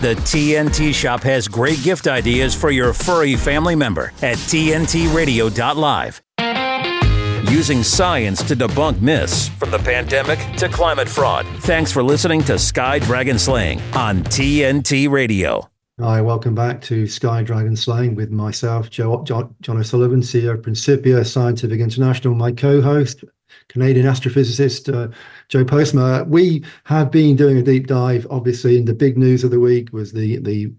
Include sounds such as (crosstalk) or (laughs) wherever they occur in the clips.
The TNT Shop has great gift ideas for your furry family member at TNTRadio.live. Using science to debunk myths from the pandemic to climate fraud. Thanks for listening to Sky Dragon Slaying on TNT Radio. Hi, welcome back to Sky Dragon Slaying with myself, Joe, John, John O'Sullivan, CEO of Principia Scientific International, my co-host, Canadian astrophysicist uh, Joe Postma. We have been doing a deep dive. Obviously, and the big news of the week was the the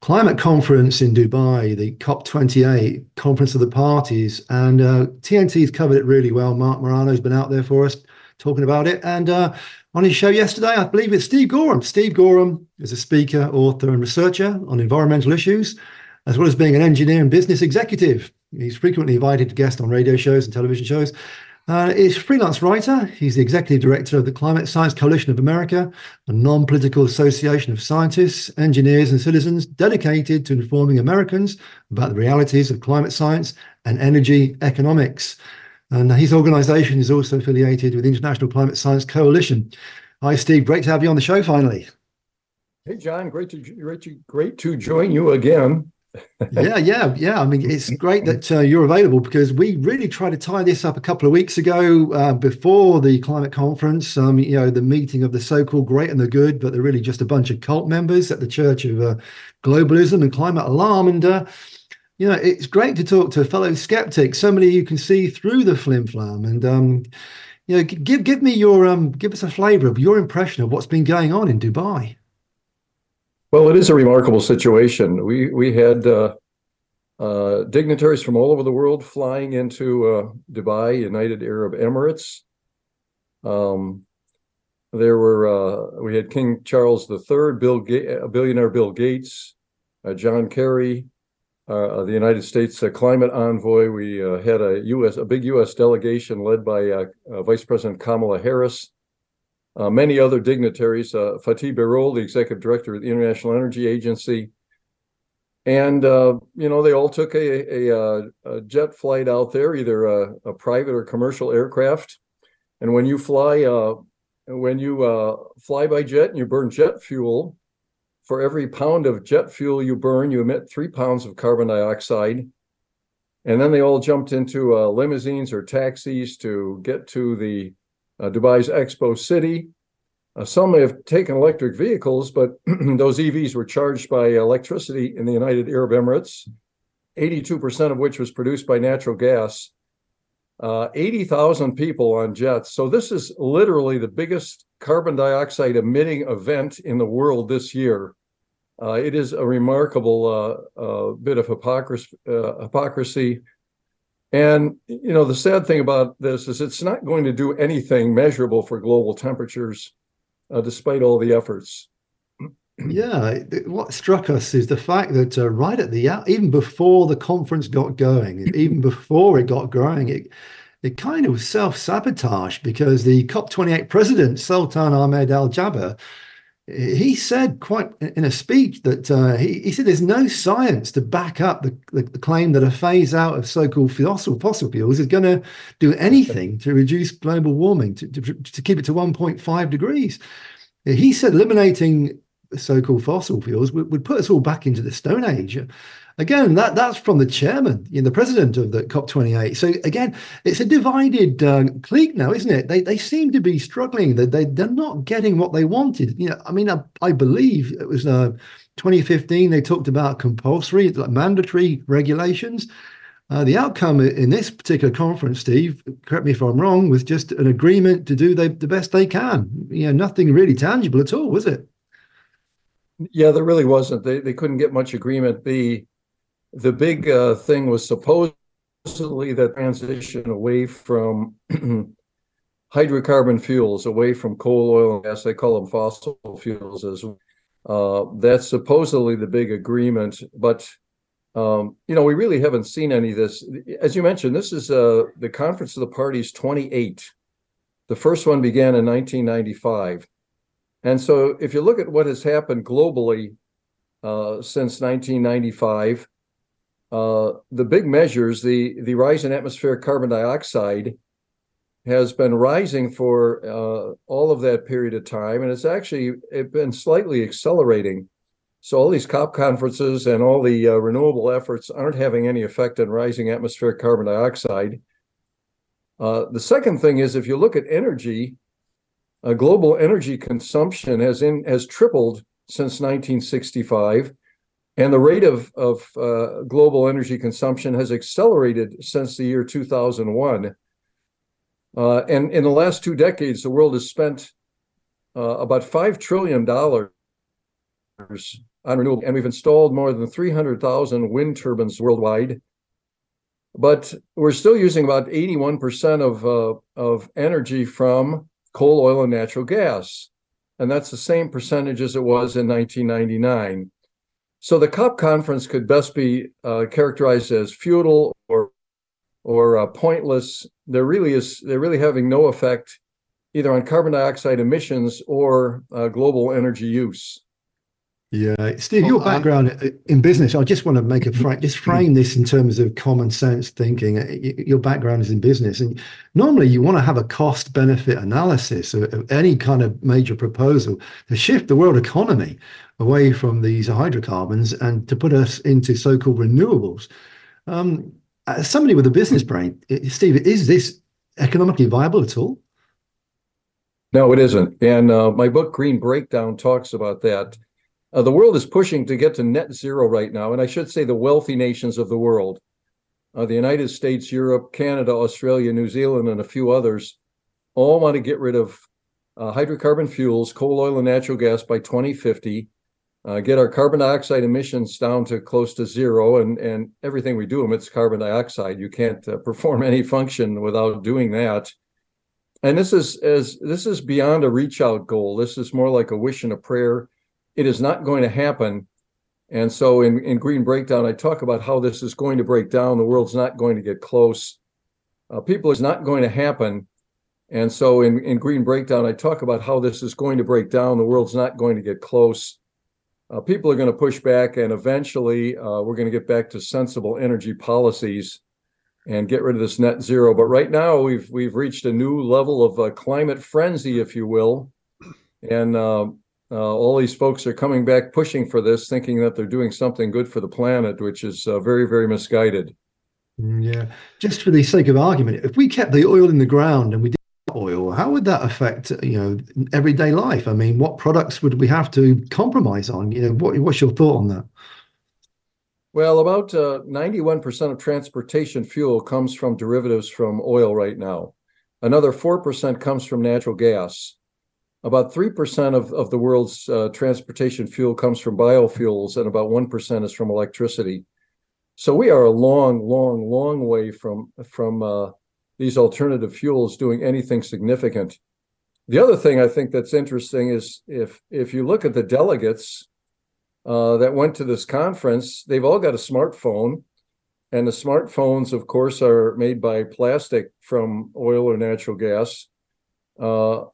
climate conference in Dubai, the COP28 conference of the parties, and uh, TNT's covered it really well. Marc Morano's been out there for us talking about it, and uh, on his show yesterday, I believe it's Steve Goreham. Steve Goreham is a speaker, author, and researcher on environmental issues, as well as being an engineer and business executive. He's frequently invited to guest on radio shows and television shows. Uh, he's a freelance writer. He's the executive director of the Climate Science Coalition of America, a non political association of scientists, engineers, and citizens dedicated to informing Americans about the realities of climate science and energy economics. And his organization is also affiliated with the International Climate Science Coalition. Hi, Steve. Great to have you on the show finally. Hey, John. Great to great to, great to join you again. Yeah, yeah, yeah. I mean, (laughs) it's great that uh, you're available because we really tried to tie this up a couple of weeks ago uh, before the climate conference. Um, you know, the meeting of the so-called great and the good, but they're really just a bunch of cult members at the Church of uh, Globalism and Climate Alarm. And uh, you know, it's great to talk to a fellow skeptic, somebody you can see through the flim flam. And um, you know, give give me your um, give us a flavour of your impression of what's been going on in Dubai. Well, it is a remarkable situation. We we had uh, uh, dignitaries from all over the world flying into uh, Dubai, United Arab Emirates. Um, there were uh, we had King Charles III, Bill Ga- billionaire Bill Gates, uh, John Kerry, uh, the United States uh, climate envoy. We uh, had a U.S. a big U.S. delegation led by uh, uh, Vice President Kamala Harris. Uh, many other dignitaries, Fatih Birol, the executive director of the International Energy Agency, and you know they all took a, a, a jet flight out there, either a, a, private or commercial aircraft. And when you fly, when you fly by jet and you burn jet fuel, for every pound of jet fuel you burn, you emit three pounds of carbon dioxide. And then they all jumped into uh, limousines or taxis to get to the uh, Dubai's Expo City. Uh, some have taken electric vehicles, but (clears throat) those EVs were charged by electricity in the United Arab Emirates, 82% of which was produced by natural gas. Uh, 80,000 people on jets. So, this is literally the biggest carbon dioxide emitting event in the world this year. Uh, it is a remarkable uh, uh, bit of hypocrisy, uh, hypocrisy. And you know the sad thing about this is it's not going to do anything measurable for global temperatures, uh, despite all the efforts. (clears throat) Yeah, what struck us is the fact that uh, right at the even before the conference got going, even before it got going, it it kind of self sabotaged because the COP28 president, Sultan Ahmed Al Jaber, he said quite in a speech that uh, he, he said there's no science to back up the, the, the claim that a phase out of so-called fossil fossil fuels is going to do anything to reduce global warming to, to, to keep it to 1.5 degrees. He said eliminating so-called fossil fuels would, would put us all back into the Stone Age. Again, that that's from the chairman, you know, the president of the COP28. So again, it's a divided uh, clique now, isn't it? They they seem to be struggling. They, they they're not getting what they wanted. You know, I mean, I, I believe it was uh, 2015. They talked about compulsory, like mandatory regulations. Uh, the outcome in this particular conference, Steve, correct me if I'm wrong, was just an agreement to do the, the best they can. You know, nothing really tangible at all, was it? Yeah, there really wasn't. They they couldn't get much agreement. The the big uh, thing was supposedly that transition away from (clears throat) hydrocarbon fuels, away from coal, oil, and gas. They call them fossil fuels as uh, that's supposedly the big agreement, but um, you know we really haven't seen any of this. As you mentioned, this is uh, the Conference of the Parties 28. The first one began in 1995, and so if you look at what has happened globally uh, since 1995, uh, the big measures, the the rise in atmospheric carbon dioxide has been rising for uh, all of that period of time, and it's actually it's been slightly accelerating. So all these COP conferences and all the uh, renewable efforts aren't having any effect on rising atmospheric carbon dioxide. Uh, the second thing is if you look at energy, uh, global energy consumption has in has tripled since 1965, and the rate of of uh, global energy consumption has accelerated since the year 2001. Uh, and in the last two decades, the world has spent uh, about five trillion dollars on renewable, and we've installed more than 300,000 wind turbines worldwide. But we're still using about 81% of, uh, of energy from coal, oil, and natural gas. And that's the same percentage as it was in 1999. So the COP conference could best be uh, characterized as futile or or uh, pointless. There really is they're really having no effect either on carbon dioxide emissions or uh, global energy use. Yeah, Steve, your background in business, I just want to make a (laughs) frame, just frame this in terms of common sense thinking. Your background is in business, and normally you want to have a cost benefit analysis of any kind of major proposal to shift the world economy away from these hydrocarbons and to put us into so called renewables. Um, as somebody with a business brain, Steve, is this economically viable at all? No, it isn't. And uh, my book, Green Breakdown, talks about that. Uh, the world is pushing to get to net zero right now, and I should say the wealthy nations of the world, uh, the United States, Europe, Canada, Australia, New Zealand, and a few others, all want to get rid of uh, hydrocarbon fuels, coal, oil, and natural gas by 2050. Uh, get our carbon dioxide emissions down to close to zero, and and everything we do emits carbon dioxide. You can't uh, perform any function without doing that. And this is as this is beyond a reach out goal. This is more like a wish and a prayer it is not going to happen. And so in, in Green Breakdown, I talk about how this is going to break down. The world's not going to get close. Uh, people is not going to happen. And so in, in Green Breakdown, I talk about how this is going to break down. The world's not going to get close. Uh, people are going to push back, and eventually uh, we're going to get back to sensible energy policies and get rid of this net zero. But right now, we've we've reached a new level of uh, climate frenzy, if you will, and uh, all these folks are coming back pushing for this, thinking that they're doing something good for the planet, which is uh, very, very misguided. Mm, yeah. Just for the sake of argument, if we kept the oil in the ground and we did oil, how would that affect you know everyday life? I mean, what products would we have to compromise on? You know, what, what's your thought on that? Well, about uh, 91% of transportation fuel comes from derivatives from oil right now. Another 4% comes from natural gas. About 3% of, of the world's uh, transportation fuel comes from biofuels, and about 1% is from electricity. So we are a long, long, long way from, from uh, these alternative fuels doing anything significant. The other thing I think that's interesting is if if you look at the delegates uh, that went to this conference, they've all got a smartphone, and the smartphones, of course, are made by plastic from oil or natural gas. Uh,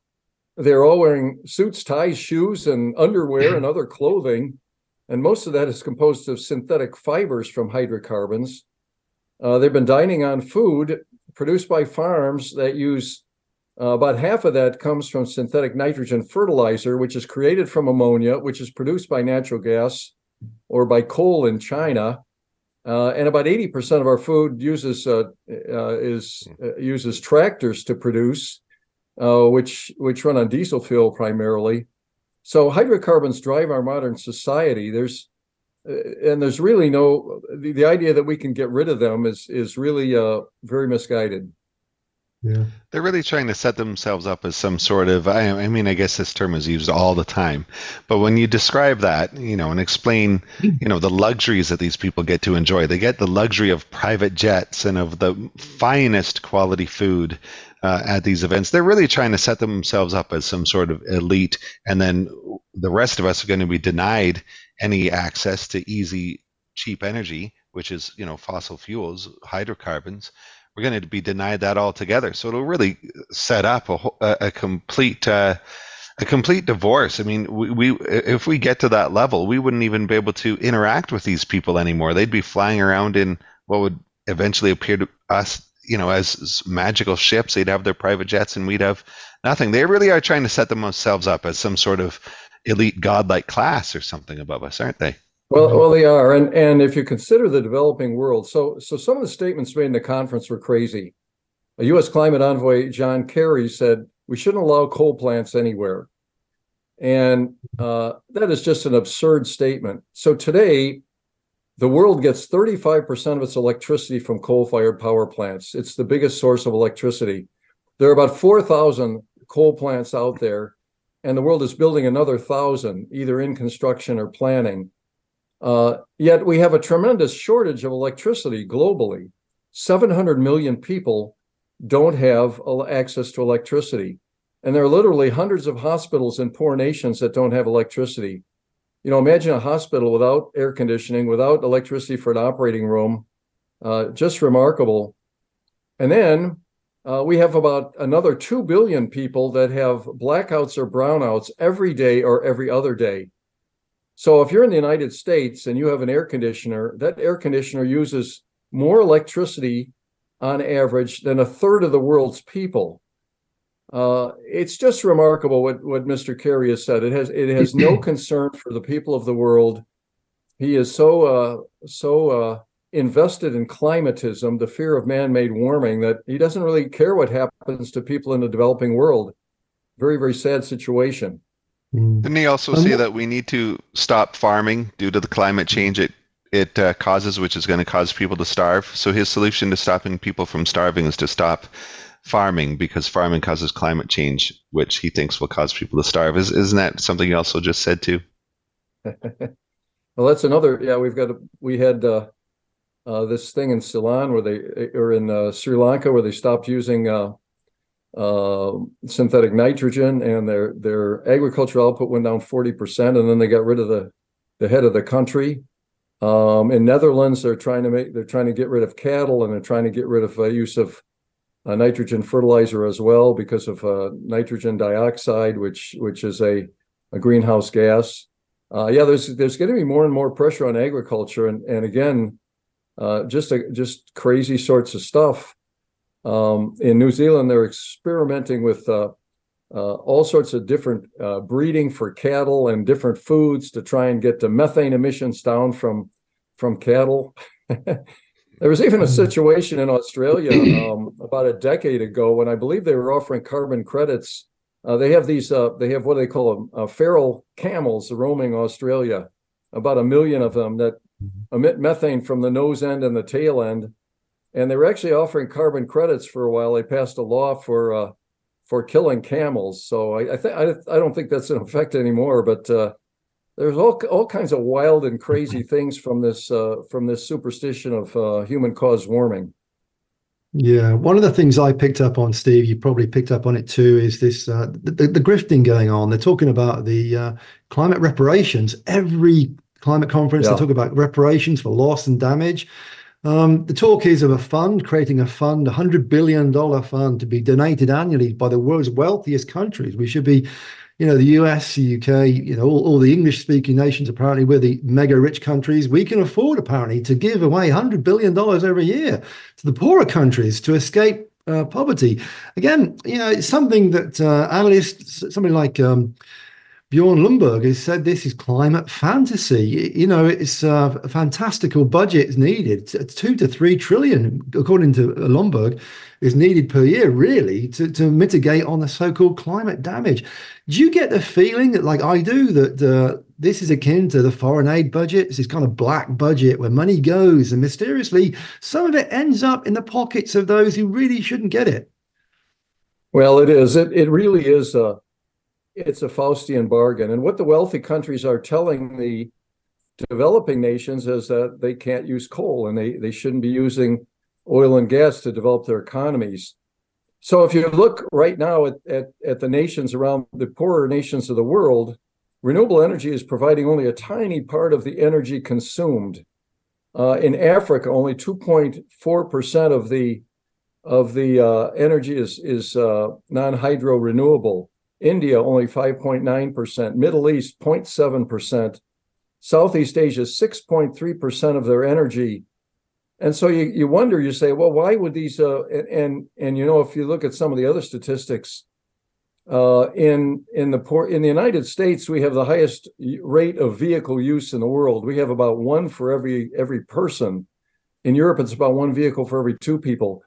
they're all wearing suits, ties, shoes, and underwear and other clothing. And most of that is composed of synthetic fibers from hydrocarbons. Uh, they've been dining on food produced by farms that use uh, about half of that comes from synthetic nitrogen fertilizer, which is created from ammonia, which is produced by natural gas or by coal in China. Uh, and about 80% of our food uses uh, uh, is uh, uses tractors to produce uh, which which run on diesel fuel primarily. So hydrocarbons drive our modern society. There's uh, and there's really no the, the idea that we can get rid of them is is really uh, very misguided. They're really trying to set themselves up as some sort of, I, I, mean, I guess this term is used all the time, but when you describe that, you know, and explain, you know, the luxuries that these people get to enjoy, they get the luxury of private jets and of the finest quality food uh, at these events. They're really trying to set themselves up as some sort of elite, and then the rest of us are going to be denied any access to easy, cheap energy, which is you know fossil fuels, hydrocarbons. We're going to be denied that altogether. So it'll really set up a, a complete. Uh, a complete divorce. I mean, we, we if we get to that level, we wouldn't even be able to interact with these people anymore. They'd be flying around in what would eventually appear to us you know, as magical ships. They'd have their private jets, and we'd have nothing. They really are trying to set themselves up as some sort of, elite godlike class or something above us, aren't they? Well, well, they are, and and if you consider the developing world, so so some of the statements made in the conference were crazy. A U.S. climate envoy John Kerry said we shouldn't allow coal plants anywhere, and uh, that is just an absurd statement. So today, the world gets 35% of its electricity from coal-fired power plants. It's the biggest source of electricity. There are about 4,000 coal plants out there, and the world is building another thousand, either in construction or planning. Uh, yet we have a tremendous shortage of electricity globally. 700 million people don't have access to electricity. And there are literally hundreds of hospitals in poor nations that don't have electricity. You know, imagine a hospital without air conditioning, without electricity for an operating room. Uh, just remarkable. And then uh, we have about another 2 billion people that have blackouts or brownouts every day or every other day. So if you're in the United States and you have an air conditioner, that air conditioner uses more electricity on average than a third of the world's people. Uh, it's just remarkable what, what Mr. Kerry has said. It has it has no (clears throat) concern for the people of the world. He is so uh, so uh, invested in climatism, the fear of man-made warming, that he doesn't really care what happens to people in the developing world. Very very sad situation. Mm. Didn't he also say that we need to stop farming due to the climate change it it uh, causes, which is going to cause people to starve? So his solution to stopping people from starving is to stop farming because farming causes climate change, which he thinks will cause people to starve. Is isn't that something he also just said too? (laughs) well, that's another. Yeah, we've got a, we had uh, uh, this thing in Ceylon where they or in uh, Sri Lanka where they stopped using uh, synthetic nitrogen, and their their agricultural output went down forty percent, and then they got rid of the the head of the country. Um, in Netherlands, they're trying to make they're trying to get rid of cattle, and they're trying to get rid of uh, use of uh, nitrogen fertilizer as well because of uh, nitrogen dioxide, which which is a a greenhouse gas. Uh, yeah, there's there's going to be more and more pressure on agriculture, and and again, uh, just a, just crazy sorts of stuff. Um, in New Zealand, they're experimenting with uh, uh, all sorts of different uh, breeding for cattle and different foods to try and get the methane emissions down from from cattle. (laughs) there was even a hmm. situation in Australia um, about a decade ago when I believe they were offering carbon credits. Uh, they have these. Uh, they have what they call them, uh, feral camels roaming Australia. About a million of them that mm-hmm. emit methane from the nose end and the tail end and they were actually offering carbon credits for a while. They passed a law for uh, for killing camels. So I, I think I, I don't think that's in effect anymore. But uh, there's all all kinds of wild and crazy things from this uh, from this superstition of uh, human caused warming. Yeah, one of the things I picked up on, Steve, you probably picked up on it too, is this uh, the, the, grifting going on. They're talking about the uh, climate reparations. Every climate conference, yeah. they talk about reparations for loss and damage. Um, the talk is of a fund, creating a fund, a $100 billion fund to be donated annually by the world's wealthiest countries. We should be, you know, the US, the UK, you know, all, all the English speaking nations, apparently, we're the mega rich countries. We can afford, apparently, to give away $100 billion every year to the poorer countries to escape uh, poverty. Again, you know, it's something that uh, analysts, somebody like, um, Bjorn Lomborg has said this is climate fantasy. You know, it's uh, a fantastical budget is needed. Two to three trillion, according to Lomborg, is needed per year, really, to, to mitigate on the so-called climate damage. Do you get the feeling that, like I do, that uh, this is akin to the foreign aid budget? It's this kind of black budget where money goes and mysteriously some of it ends up in the pockets of those who really shouldn't get it. Well, it is. It, it really is. It's a Faustian bargain. And what the wealthy countries are telling the developing nations is that they can't use coal and they, they shouldn't be using oil and gas to develop their economies. So if you look right now at, at, at the nations around the poorer nations of the world, renewable energy is providing only a tiny part of the energy consumed. Uh, in Africa, only 2.4% of the of the uh, energy is is uh, non-hydro renewable. India only 5.9%, Middle East 0.7%, Southeast Asia 6.3% of their energy. And so you, you wonder, you say, well, why would these uh, and, and and you know, if you look at some of the other statistics, Uh, in in the poor in the United States, we have the highest rate of vehicle use in the world. We have about one for every every person. In Europe, it's about one vehicle for every two people.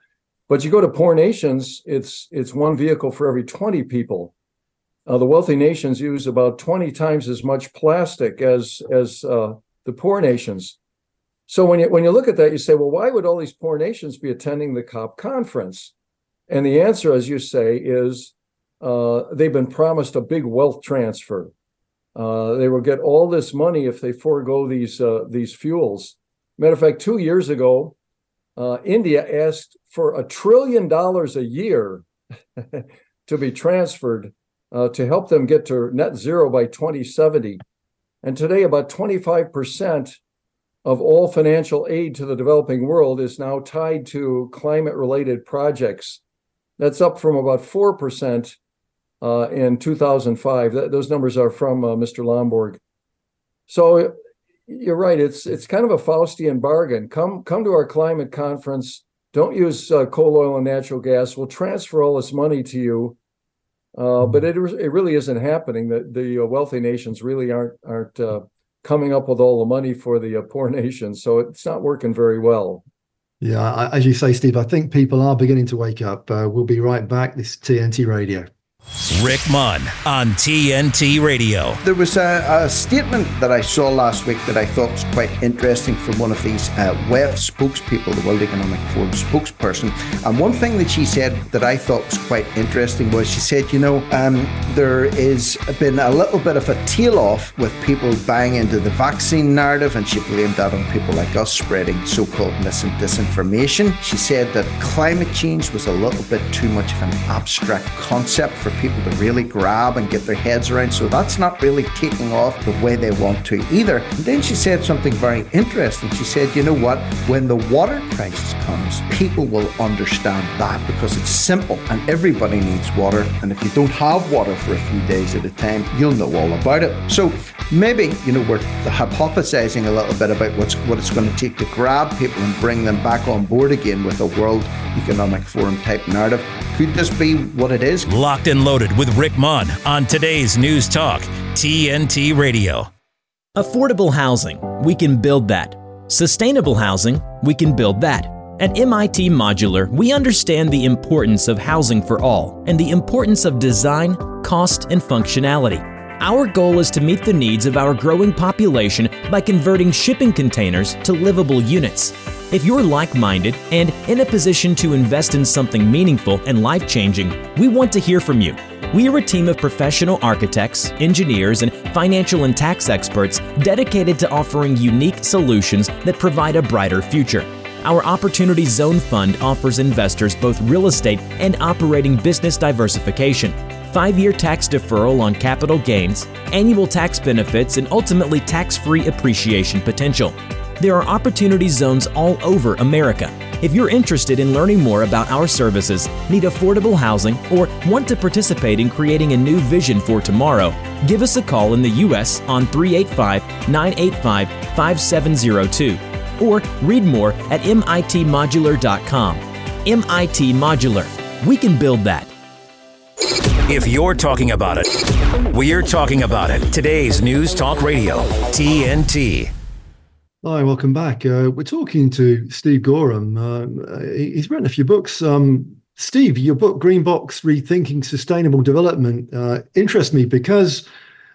But you go to poor nations, it's it's one vehicle for every 20 people. Uh, the wealthy nations use about 20 times as much plastic as as uh, the poor nations. So when you when you look at that, you say, well, why would all these poor nations be attending the COP conference? And the answer, as you say, is uh, they've been promised a big wealth transfer. Uh, they will get all this money if they forego these uh, these fuels. Matter of fact, two years ago, uh, India asked for a trillion dollars a year (laughs) to be transferred uh, to help them get to net zero by 2070. And today, about 25% of all financial aid to the developing world is now tied to climate related projects. That's up from about 4% uh, in 2005. Th- those numbers are from uh, Mr. Lomborg. So you're right. It's it's kind of a Faustian bargain. Come come to our climate conference. Don't use uh, coal, oil, and natural gas. We'll transfer all this money to you. Uh, but it it really isn't happening. That the uh, wealthy nations really aren't aren't uh, coming up with all the money for the uh, poor (laughs) nations. So it's not working very well. Yeah, as you say, Steve, I think people are beginning to wake up. Uh, we'll be right back. This is TNT Radio. Rick Munn on TNT Radio. There was a, a, statement that I saw last week that I thought was quite interesting from one of these uh, WEF spokespeople, the World Economic Forum spokesperson. And one thing that she said that I thought was quite interesting was she said, you know, um, there has been a little bit of a tail off with people buying into the vaccine narrative, and she blamed that on people like us spreading so called mis and disinformation. She said that climate change was a little bit too much of an abstract concept for people to really grab and get their heads around. So that's not really taking off the way they want to either. And then she said something very interesting. She said, you know what? When the water crisis comes, people will understand that because it's simple and everybody needs water. And if you don't have water for a few days at a time, you'll know all about it. So maybe, you know, we're hypothesizing a little bit about what's what it's going to take to grab people and bring them back on board again with a World Economic Forum type narrative. Could this be what it is? Locked and loaded with Rick Munn on today's News Talk, TNT Radio. Affordable housing, we can build that. Sustainable housing, we can build that. At MIT Modular, we understand the importance of housing for all and the importance of design, cost, and functionality. Our goal is to meet the needs of our growing population by converting shipping containers to livable units. If you're like minded and in a position to invest in something meaningful and life changing, we want to hear from you. We are a team of professional architects, engineers, and financial and tax experts dedicated to offering unique solutions that provide a brighter future. Our Opportunity Zone Fund offers investors both real estate and operating business diversification five year tax deferral on capital gains, annual tax benefits, and ultimately tax free appreciation potential. There are opportunity zones all over America. If you're interested in learning more about our services, need affordable housing, or want to participate in creating a new vision for tomorrow, give us a call in the U.S. on 385 985 5702 or read more at mitmodular.com. MIT Modular. We can build that. If you're talking about it, we're talking about it. Today's News Talk Radio, TNT. Hi, welcome back. Uh, we're talking to Steve Goreham. Uh, he's written a few books. Um, Steve, your book, Green Box Rethinking Sustainable Development, uh, interests me because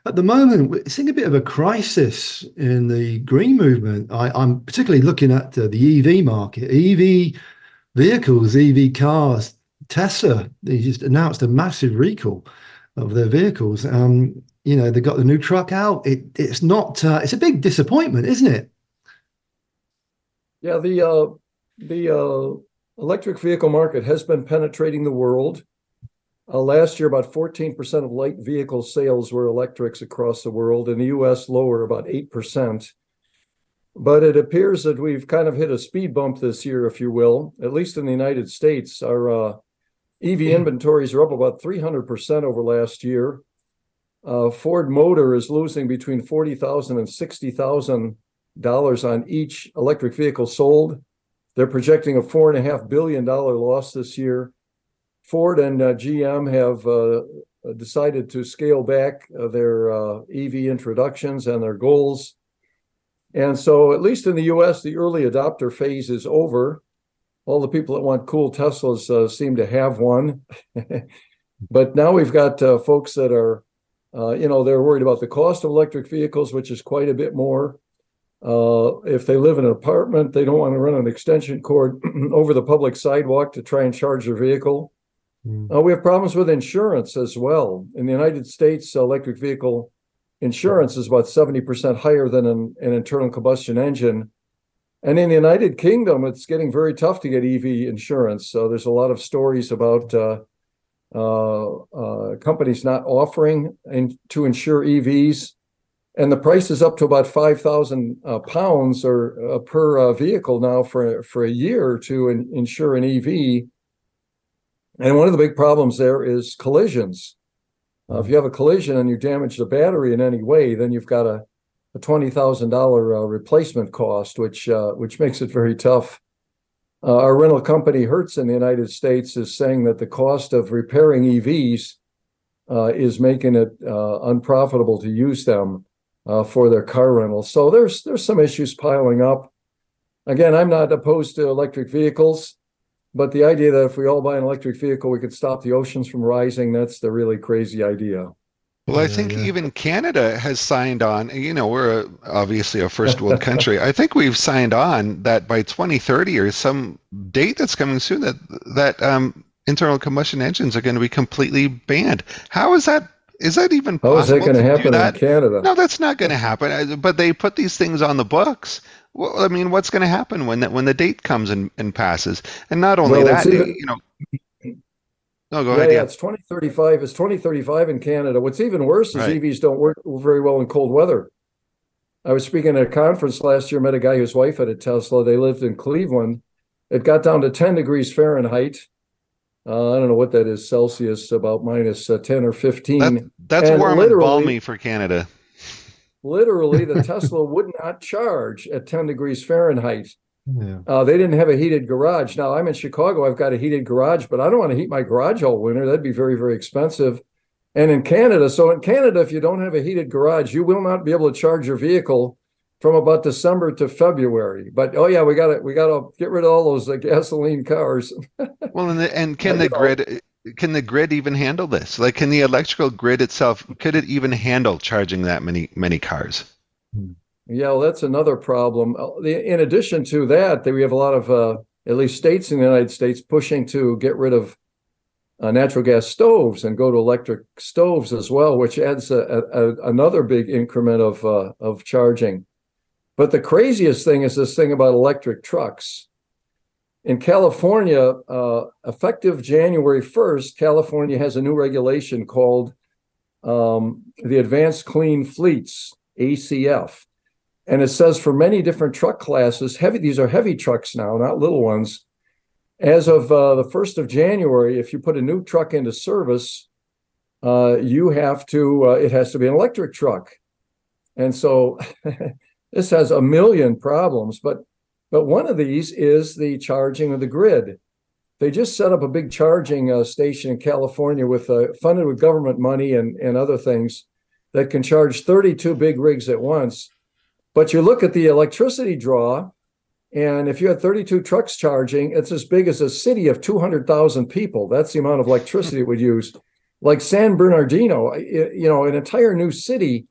at the moment we're seeing a bit of a crisis in the green movement. I, am particularly looking at uh, the EV market, EV vehicles, EV cars. Tesla, they just announced a massive recall of their vehicles. Um, you know, they got the new truck out. It, it's not. Uh, it's a big disappointment, isn't it? Yeah, the uh, the uh, electric vehicle market has been penetrating the world. Uh, last year, about 14% of light vehicle sales were electrics across the world. In the US, lower, about 8%. But it appears that we've kind of hit a speed bump this year, if you will, at least in the United States. Our uh, EV hmm. inventories are up about 300% over last year. Uh, Ford Motor is losing between $40,000 and $60,000 on each electric vehicle sold. They're projecting a $4.5 billion loss this year. Ford and uh, GM have uh, decided to scale back their EV introductions and their goals. And so, at least in the US, the early adopter phase is over. All the people that want cool Teslas uh, seem to have one. (laughs) but now we've got uh, folks that are, uh, you know, they're worried about the cost of electric vehicles, which is quite a bit more. Uh, if they live in an apartment, they don't want to run an extension cord (clears throat) over the public sidewalk to try and charge their vehicle. Mm. we have problems with insurance as well. In the United States, electric vehicle insurance is about 70% higher than an, an, internal combustion engine. And in the United Kingdom, it's getting very tough to get EV insurance. So there's a lot of stories about uh, uh, uh, companies not offering in, to insure EVs. And the price is up to about 5,000 uh, pounds or uh, per uh, vehicle now for, for a year to in, insure an EV. And one of the big problems there is collisions. Uh, if you have a collision and you damage the battery in any way, then you've got a, a twenty thousand uh, dollar replacement cost, which uh, which makes it very tough. Uh, our rental company Hertz in the United States is saying that the cost of repairing EVs uh, is making it uh, unprofitable to use them for their car rentals. So there's there's some issues piling up. Again, I'm not opposed to electric vehicles. But the idea that if we all buy an electric vehicle, we could stop the oceans from rising, that's the really crazy idea. Well, I think yeah, yeah. even Canada has signed on. You know, we're a, obviously a first world (laughs) country. I think we've signed on that by 2030 or some date that's coming soon that that um, internal combustion engines are going to be completely banned. How is that? Is that even possible? How is that going to happen in Canada? No, that's not going to happen. Uh, but they put these things on the books. Well, I mean, what's going to happen when that when the date comes and, and passes? And not only well, that, even, you know. (clears throat) No, go yeah, ahead. Yeah, it's 2035. It's 2035 in Canada. What's even worse is right. EVs don't work very well in cold weather. I was speaking at a conference last year, met a guy whose wife had a Tesla. They lived in Cleveland. It got down to 10 degrees Fahrenheit. Uh, I don't know what that is Celsius, about minus uh, 10 or 15. That, that's and warm and balmy for Canada literally the (laughs) Tesla would not charge at 10 degrees Fahrenheit. Yeah. Uh, they didn't have a heated garage. Now I'm in Chicago. I've got a heated garage, but I don't want to heat my garage all winter. That'd be very, very expensive. And in Canada, so in Canada, if you don't have a heated garage, you will not be able to charge your vehicle from about December to February. But oh yeah, we got to we got to get rid of all those uh, gasoline cars. (laughs) well, and, the, and can the grid can the grid even handle this? Like, can the electrical grid itself could it even handle charging that many many cars? Yeah, well, that's another problem. Uh, in addition to that, we have a lot of uh, at least states in the United States pushing to get rid of uh, natural gas stoves and go to electric stoves as well, which adds a, a, another big increment of uh, of charging. But the craziest thing is this thing about electric trucks. In California, uh, effective January 1st, California has a new regulation called um, the Advanced Clean Fleets, ACF. And it says for many different truck classes, heavy, these are heavy trucks now, not little ones. As of uh, the 1st of January, if you put a new truck into service, uh, you have to, uh, it has to be an electric truck. And so (laughs) this has a million problems, but but one of these is the charging of the grid. They just set up a big charging uh, station in California with uh, funded with government money and, and other things that can charge 32 big rigs at once. But you look at the electricity draw, and if you had 32 trucks charging, it's as big as a city of 200,000 people. That's the amount of electricity it would use. Like San Bernardino, you know, an entire new city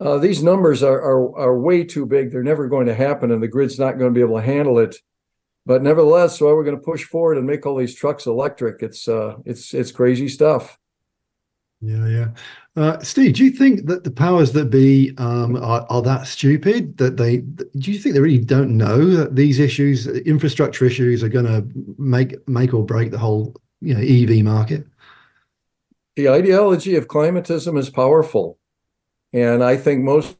uh, these numbers are, are are way too big. They're never going to happen, and the grid's not going to be able to handle it. But nevertheless, well, we're going to push forward and make all these trucks electric. It's uh, it's it's crazy stuff. Yeah, yeah. Uh, Steve, do you think that the powers that be um, are, are that stupid that they? Do you think they really don't know that these issues, infrastructure issues, are going to make make or break the whole you know EV market? The ideology of climatism is powerful and I think most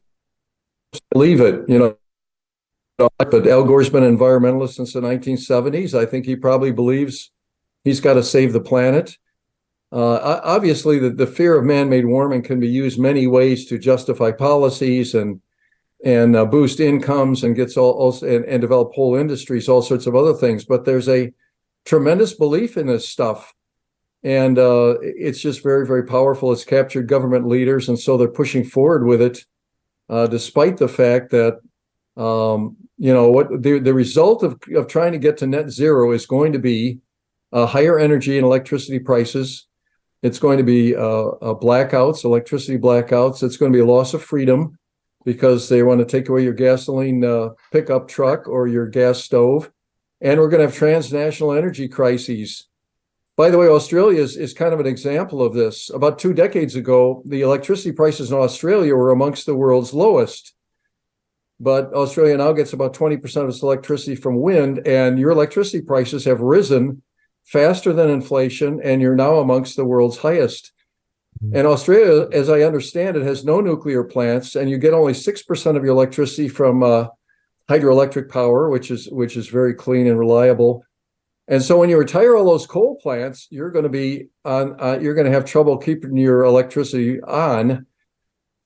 believe it. You know, but Al Gore's been an environmentalist since the 1970s. I think he probably believes he's got to save the planet. Uh, obviously, the, the fear of man-made warming can be used many ways to justify policies and and uh, boost incomes and gets all, all and, and develop whole industries, all sorts of other things. But there's a tremendous belief in this stuff and uh, it's just very very powerful. It's captured government leaders, and so they're pushing forward with it, uh, despite the fact that um, you know what the the result of of trying to get to net zero is going to be uh, higher energy and electricity prices. It's going to be uh, blackouts, electricity blackouts. It's going to be a loss of freedom because they want to take away your gasoline uh, pickup truck or your gas stove, and we're going to have transnational energy crises by the way, Australia is, is kind of an example of this. About two decades ago, the electricity prices in Australia were amongst the world's lowest. But Australia now gets about 20% of its electricity from wind, and your electricity prices have risen faster than inflation, and you're now amongst the world's highest. And Australia, as I understand it, has no nuclear plants, and you get only 6% of your electricity from uh, hydroelectric power, which is which is very clean and reliable. And so when you retire all those coal plants, you're going to be on. Uh, you're going to have trouble keeping your electricity on.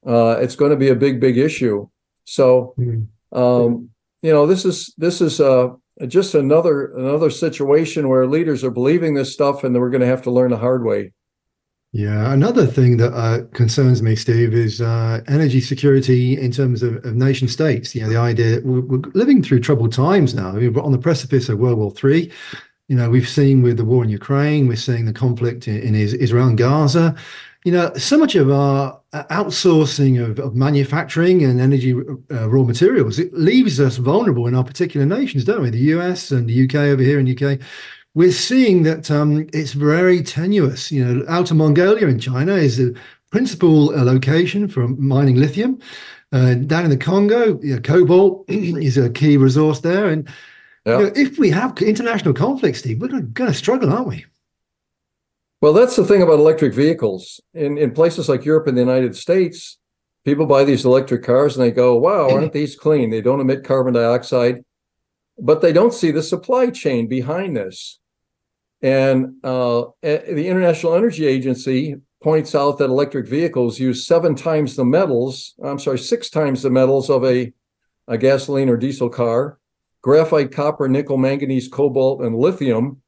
Uh, it's going to be a big, big issue. So, hmm. um, you know, this is this is uh, just another another situation where leaders are believing this stuff, and we're going to have to learn the hard way. Yeah, another thing that uh, concerns me, Steve, is uh, energy security in terms of, of, nation states. You know, the idea we're, we're, living through troubled times now. I mean, we're on the precipice of World War Three you know, we've seen with the war in Ukraine, we're seeing the conflict in, in Israel and Gaza. You know, so much of our uh, outsourcing of, of manufacturing and energy uh, raw materials it leaves us vulnerable in our particular nations, don't we? The US and the UK over here in UK, we're seeing that um, it's very tenuous. You know, Outer Mongolia in China is the principal uh, location for mining lithium. Uh, down in the Congo, you know, cobalt (clears throat) is a key resource there, and yeah. You know, if we have international conflict, Steve, we're going to struggle, aren't we? Well, that's the thing about electric vehicles. In in places like Europe and the United States, people buy these electric cars and they go, "Wow, (clears throat) aren't these clean? They don't emit carbon dioxide." But they don't see the supply chain behind this. And uh, the International Energy Agency points out that electric vehicles use seven times the metals, I'm sorry, six times the metals of a, a gasoline or diesel car graphite, copper, nickel, manganese, cobalt, and lithium.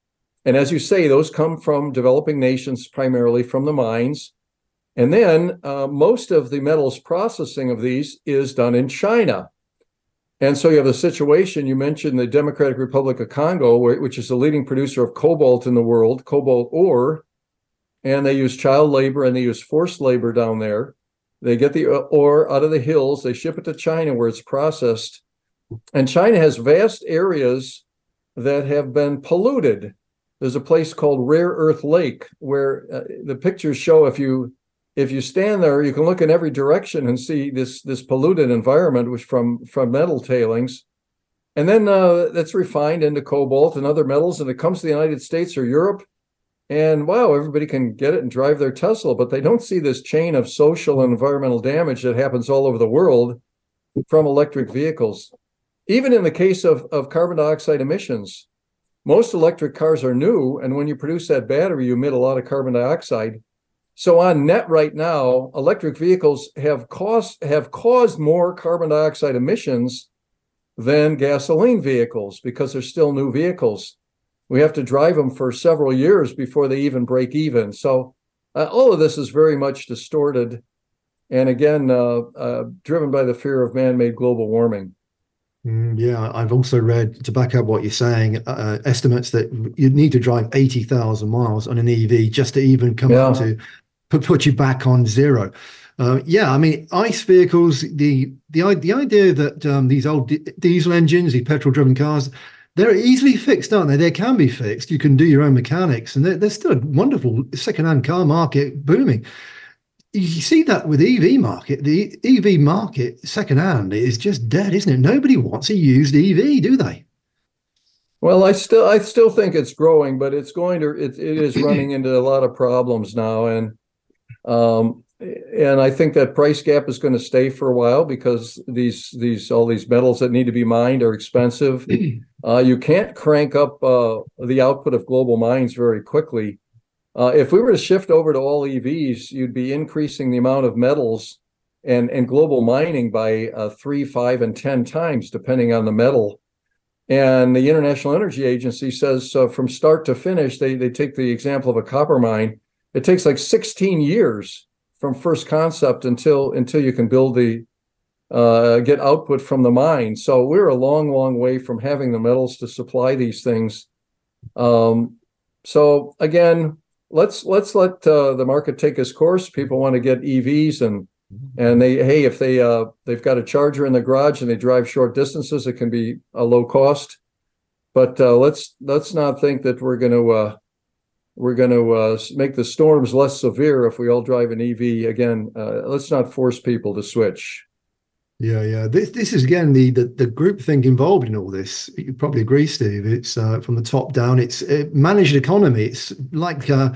And as you say, those come from developing nations, primarily from the mines. And then uh, most of the metals processing of these is done in China. And so you have a situation, you mentioned the Democratic Republic of Congo, which is the leading producer of cobalt in the world, cobalt ore. And they use child labor and they use forced labor down there. They get the uh, ore out of the hills, they ship it to China where it's processed and China has vast areas that have been polluted. There's a place called Rare Earth Lake where uh, the pictures show if you if you stand there, you can look in every direction and see this this polluted environment, which from from metal tailings, and then uh, that's refined into cobalt and other metals, and it comes to the United States or Europe, and wow, everybody can get it and drive their Tesla, but they don't see this chain of social and environmental damage that happens all over the world from electric vehicles even in the case of, of carbon dioxide emissions, most electric cars are new. And when you produce that battery, you emit a lot of carbon dioxide. So on net right now, electric vehicles have caused have caused more carbon dioxide emissions than gasoline vehicles because they're still new vehicles. We have to drive them for several years before they even break even. So uh, all of this is very much distorted, and again, uh, uh, driven by the fear of man-made global warming. Mm, yeah, I've also read to back up what you're saying. Uh, estimates that you'd need to drive eighty thousand miles on an EV just to even come yeah. up to put, put you back on zero. Uh, yeah, I mean, ICE vehicles. The the the idea that um, these old diesel engines, these petrol-driven cars, they're easily fixed, aren't they? They can be fixed. You can do your own mechanics, and there's still a wonderful second-hand car market booming you see that with EV market, the EV market secondhand is just dead, isn't it? Nobody wants a used EV, do they? Well, I still I still think it's growing, but it's going to it, it is (clears throat) running into a lot of problems now, and um, and I think that price gap is going to stay for a while because these these all these metals that need to be mined are expensive. (clears throat) Uh, you can't crank up uh, the output of global mines very quickly uh, if we were to shift over to all EVs, you'd be increasing the amount of metals and, and global mining by uh, three, five, and 10 times, depending on the metal. And the International Energy Agency says so from start to finish, they, they take the example of a copper mine. It takes like 16 years from first concept until until you can build the uh, get output from the mine. So we're a long, long way from having the metals to supply these things. Um, so again, let's let's let uh, the market take its course. People want to get EVs and and they hey if they uh, they've got a charger in the garage and they drive short distances, it can be a low cost. But uh, let's let's not think that we're going to uh, we're going to uh, make the storms less severe if we all drive an EV. Again, uh, let's not force people to switch. Yeah, yeah. This this is again the the, the group think involved in all this. You probably agree, Steve. It's uh, from the top down. It's a managed economy. It's like uh,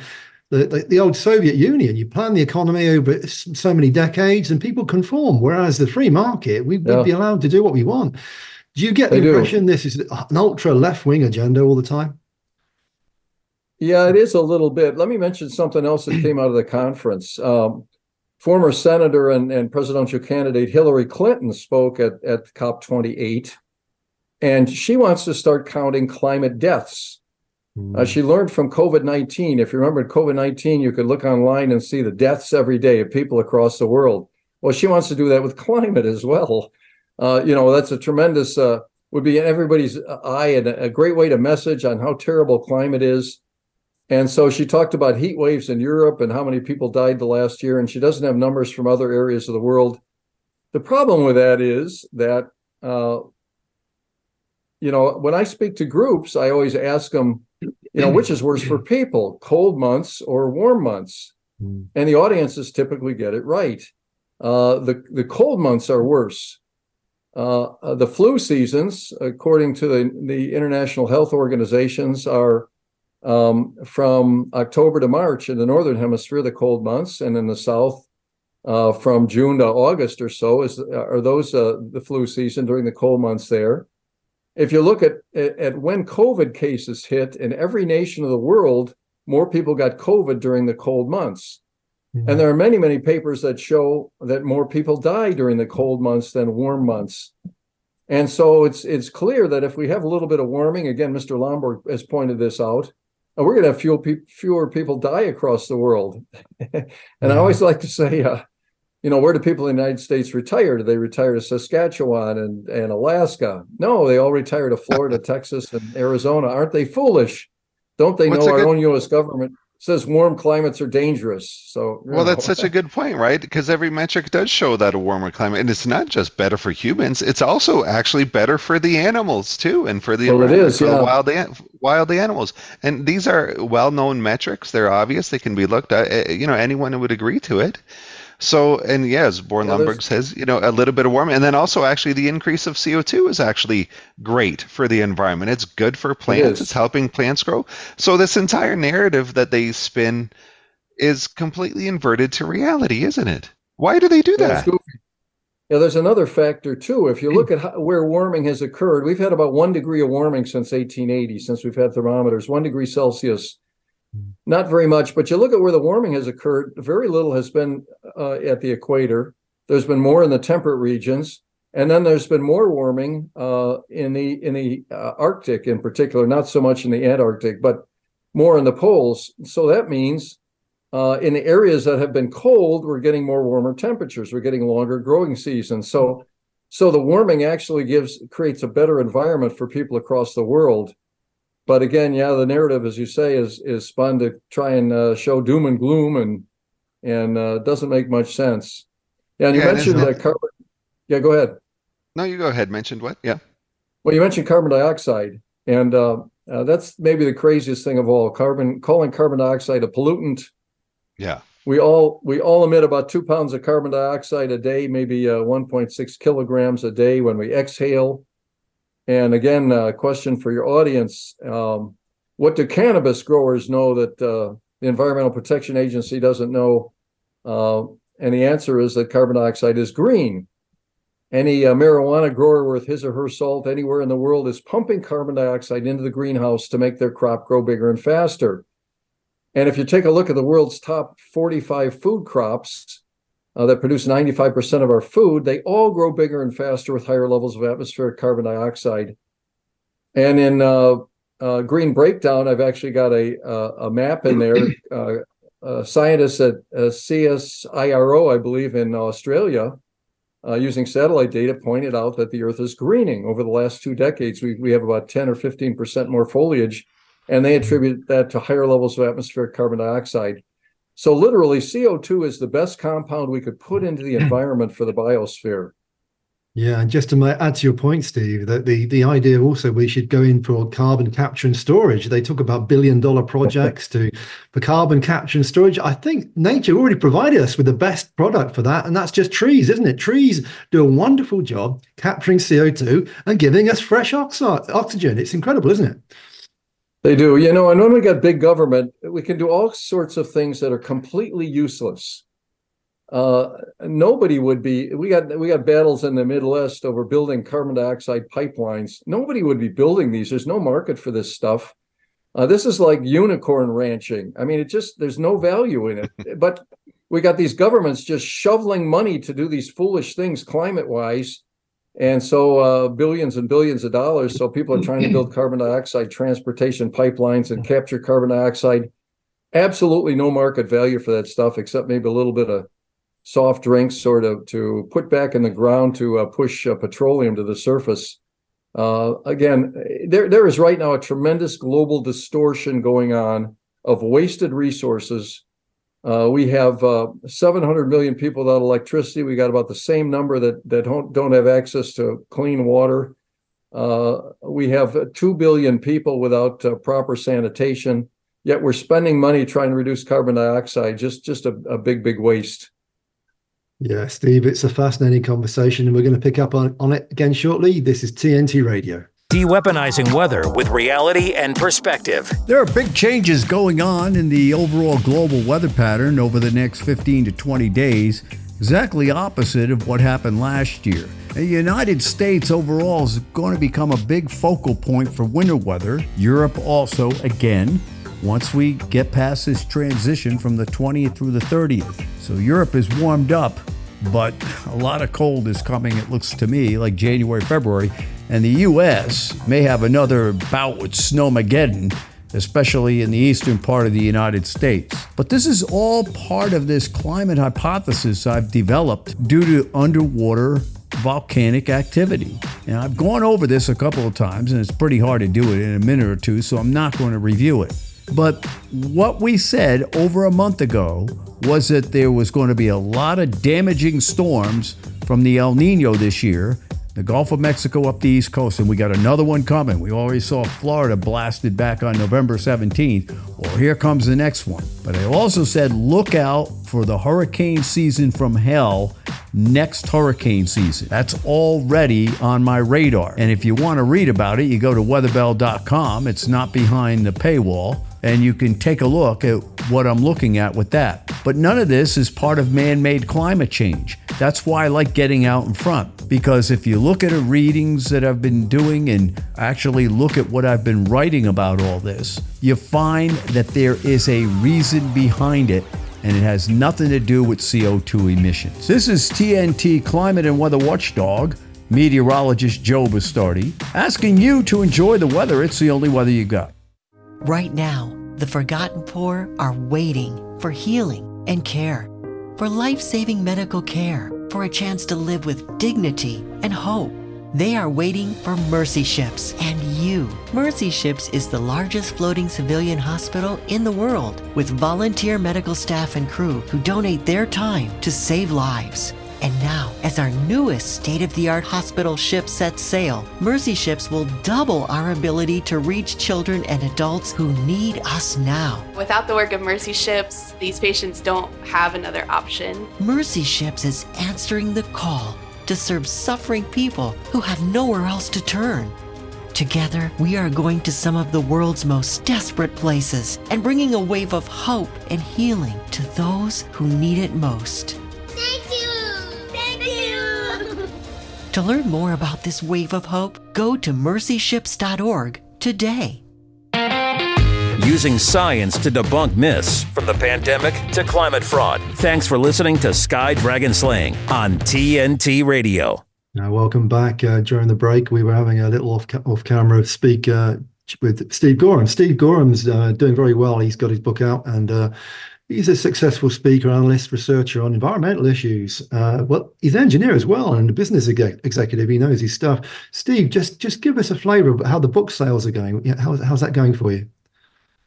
the, the, the old Soviet Union. You plan the economy over so many decades, and people conform. Whereas the free market, we, would be allowed to do what we want. Do you get the they impression do. this is an ultra left wing agenda all the time? Yeah, it is a little bit. Let me mention something else that came out of the conference. Um, former senator and, and presidential candidate Hillary Clinton spoke at, at COP28, and she wants to start counting climate deaths. Mm. Uh, she learned from COVID 19. If you remember COVID 19, you could look online and see the deaths every day of people across the world. Well, she wants to do that with climate as well. Uh, you know, that's a tremendous, uh, would be in everybody's eye and a great way to message on how terrible climate is. And so she talked about heat waves in Europe and how many people died the last year, and she doesn't have numbers from other areas of the world. The problem with that is that, uh, you know, when I speak to groups, I always ask them, you know, which is worse for people, cold months or warm months? Hmm. And the audiences typically get it right. Uh, the, the cold months are worse. Uh, uh the flu seasons, according to the, the international health organizations, are um, from October to March in the northern hemisphere, the cold months, and in the south, uh, from June to August or so, is are those uh, the flu season during the cold months there. If you look at, at when COVID cases hit in every nation of the world, more people got COVID during the cold months. Mm-hmm. And there are many, many papers that show that more people die during the cold months than warm months. And so it's it's clear that if we have a little bit of warming, again, Mr. Lomborg has pointed this out, and we're going to have fewer, pe- fewer people die across the world. (laughs) and mm-hmm. I always like to say, uh, you know, where do people in the United States retire? Do they retire to Saskatchewan and, and Alaska? No, they all retire to Florida, Texas, and Arizona. Aren't they foolish? Don't they What's know our good- own U.S. government says warm climates are dangerous. So well, know. that's such a good point, right? Because every metric does show that a warmer climate, and it's not just better for humans; it's also actually better for the animals too, and for the well, it is, yeah. wild wild animals. And these are well-known metrics; they're obvious; they can be looked at. Eh, you know, anyone would agree to it. So, and yes, Bjorn yeah, Lomborg says, you know, a little bit of warming. And then also, actually, the increase of CO2 is actually great for the environment. It's good for plants, it it's helping plants grow. So, this entire narrative that they spin is completely inverted to reality, isn't it? Why do they do that? Yeah, there's another factor too. If you look at how, where warming has occurred, we've had about one degree of warming since 1880, since we've had thermometers, one degree Celsius not very much, but you look at where the warming has occurred, very little has been uh, at the equator. There's been more in the temperate regions, and then there's been more warming uh, in the in the uh, Arctic in particular, not so much in the Antarctic, but more in the poles. So that means uh, in the areas that have been cold, we're getting more warmer temperatures. We're getting longer growing seasons. So so the warming actually gives creates a better environment for people across the world but again, yeah, the narrative, as you say, is is spun to try and uh, show doom and gloom, and and uh, doesn't make much sense. Yeah, and you yeah, mentioned that carbon. Yeah, go ahead. No, you go ahead. Mentioned what? Yeah. Well, you mentioned carbon dioxide, and uh, uh, that's maybe the craziest thing of all. Carbon calling carbon dioxide a pollutant. Yeah. We all we all emit about two pounds of carbon dioxide a day, maybe uh, 1.6 kilograms a day when we exhale. And again, a question for your audience. Um, what do cannabis growers know that uh, the Environmental Protection Agency doesn't know? Uh, and the answer is that carbon dioxide is green. Any uh, marijuana grower worth his or her salt anywhere in the world is pumping carbon dioxide into the greenhouse to make their crop grow bigger and faster. And if you take a look at the world's top 45 food crops, uh, that produce 95% of our food, they all grow bigger and faster with higher levels of atmospheric carbon dioxide. And in uh, uh, Green Breakdown, I've actually got a a map in there. (clears throat) Uh, scientists at CSIRO, I believe, in Australia, using satellite data, pointed out that the Earth is greening over the last two decades. We we have about ten or fifteen percent more foliage, and they attribute that to higher levels of atmospheric carbon dioxide. So literally, CO2 is the best compound we could put into the (clears throat) environment for the biosphere. Yeah, and just to add to your point, Steve, that the the idea also we should go in for carbon capture and storage. They talk about billion dollar projects to for carbon capture and storage. I think nature already provided us with the best product for that, and that's just trees, isn't it? Trees do a wonderful job capturing CO two and giving us fresh oxi- oxygen. It's incredible, isn't it? They do. You know, and when we got big government, we can do all sorts of things that are completely useless. Uh, nobody would be we got we got battles in the middle east over building carbon dioxide pipelines. Nobody would be building these. There's no market for this stuff. Uh, this is like unicorn ranching. I mean it just there's no value in it. But we got these governments just shoveling money to do these foolish things climate wise and so uh, billions and billions of dollars so people are trying to build (clears throat) carbon dioxide transportation pipelines and capture carbon dioxide absolutely no market value for that stuff except maybe a little bit of soft drinks sort of to put back in the ground to uh, push uh, petroleum to the surface. Uh, again, there there is right now a tremendous global distortion going on of wasted resources. Uh, we have uh, 700 million people without electricity. We got about the same number that that don't don't have access to clean water. Uh, we have 2 billion people without proper sanitation. Yet we're spending money trying to reduce carbon dioxide. Just just a, a big big waste. Yeah, Steve, it's a fascinating conversation, and we're going to pick up on, on it again shortly. This is TNT Radio. De-weaponizing weather with reality and perspective. There are big changes going on in the overall global weather pattern over the next 15 to 20 days, exactly opposite of what happened last year. The United States overall is going to become a big focal point for winter weather. Europe also, again, once we get past this transition from the 20th through the 30th. So Europe is warmed up, but a lot of cold is coming, it looks to me, like January, February. And the U.S. may have another bout with Snowmageddon, especially in the eastern part of the United States. But this is all part of this climate hypothesis I've developed due to underwater volcanic activity. And I've gone over this a couple of times, and it's pretty hard to do it in a minute or two, so I'm not going to review it. But what we said over a month ago was that there was going to be a lot of damaging storms from the El Nino this year, the Gulf of Mexico up the East Coast, and we got another one coming. We already saw Florida blasted back on November 17th. Well, here comes the next one. But I also said look out for the hurricane season from hell next hurricane season. That's already on my radar. And if you want to read about it, you go to weatherbell.com. It's not behind the paywall and you can take a look at what I'm looking at with that. But none of this is part of man made climate change. That's why I like getting out in front, because if you look at the readings that I've been doing and actually look at what I've been writing about all this, you find that there is a reason behind it and it has nothing to do with CO2 emissions. This is TNT Climate and Weather Watchdog, meteorologist Joe Bastardi, asking you to enjoy the weather. It's the only weather you got. Right now, the forgotten poor are waiting for healing and care, for life saving medical care, for a chance to live with dignity and hope. They are waiting for Mercy Ships and you. Mercy Ships is the largest floating civilian hospital in the world with volunteer medical staff and crew who donate their time to save lives. And now, as our newest state of the art hospital ship sets sail, Mercy Ships will double our ability to reach children and adults who need us now. Without the work of Mercy Ships, these patients don't have another option. Mercy Ships is answering the call to serve suffering people who have nowhere else to turn. Together, we are going to some of the world's most desperate places and bringing a wave of hope and healing to those who need it most. To learn more about this wave of hope, go to mercyships.org today. Using science to debunk myths from the pandemic to climate fraud. Thanks for listening to Sky Dragon Slaying on TNT Radio. Uh, welcome back. Uh, during the break, we were having a little off off camera speak uh, with Steve Goreham. Steve Goreham's uh, doing very well. He's got his book out, and uh, he's a successful speaker, analyst, researcher on environmental issues. Uh, well, he's an engineer as well, and a business executive. He knows his stuff. Steve, just just give us a flavour of how the book sales are going. How, how's that going for you?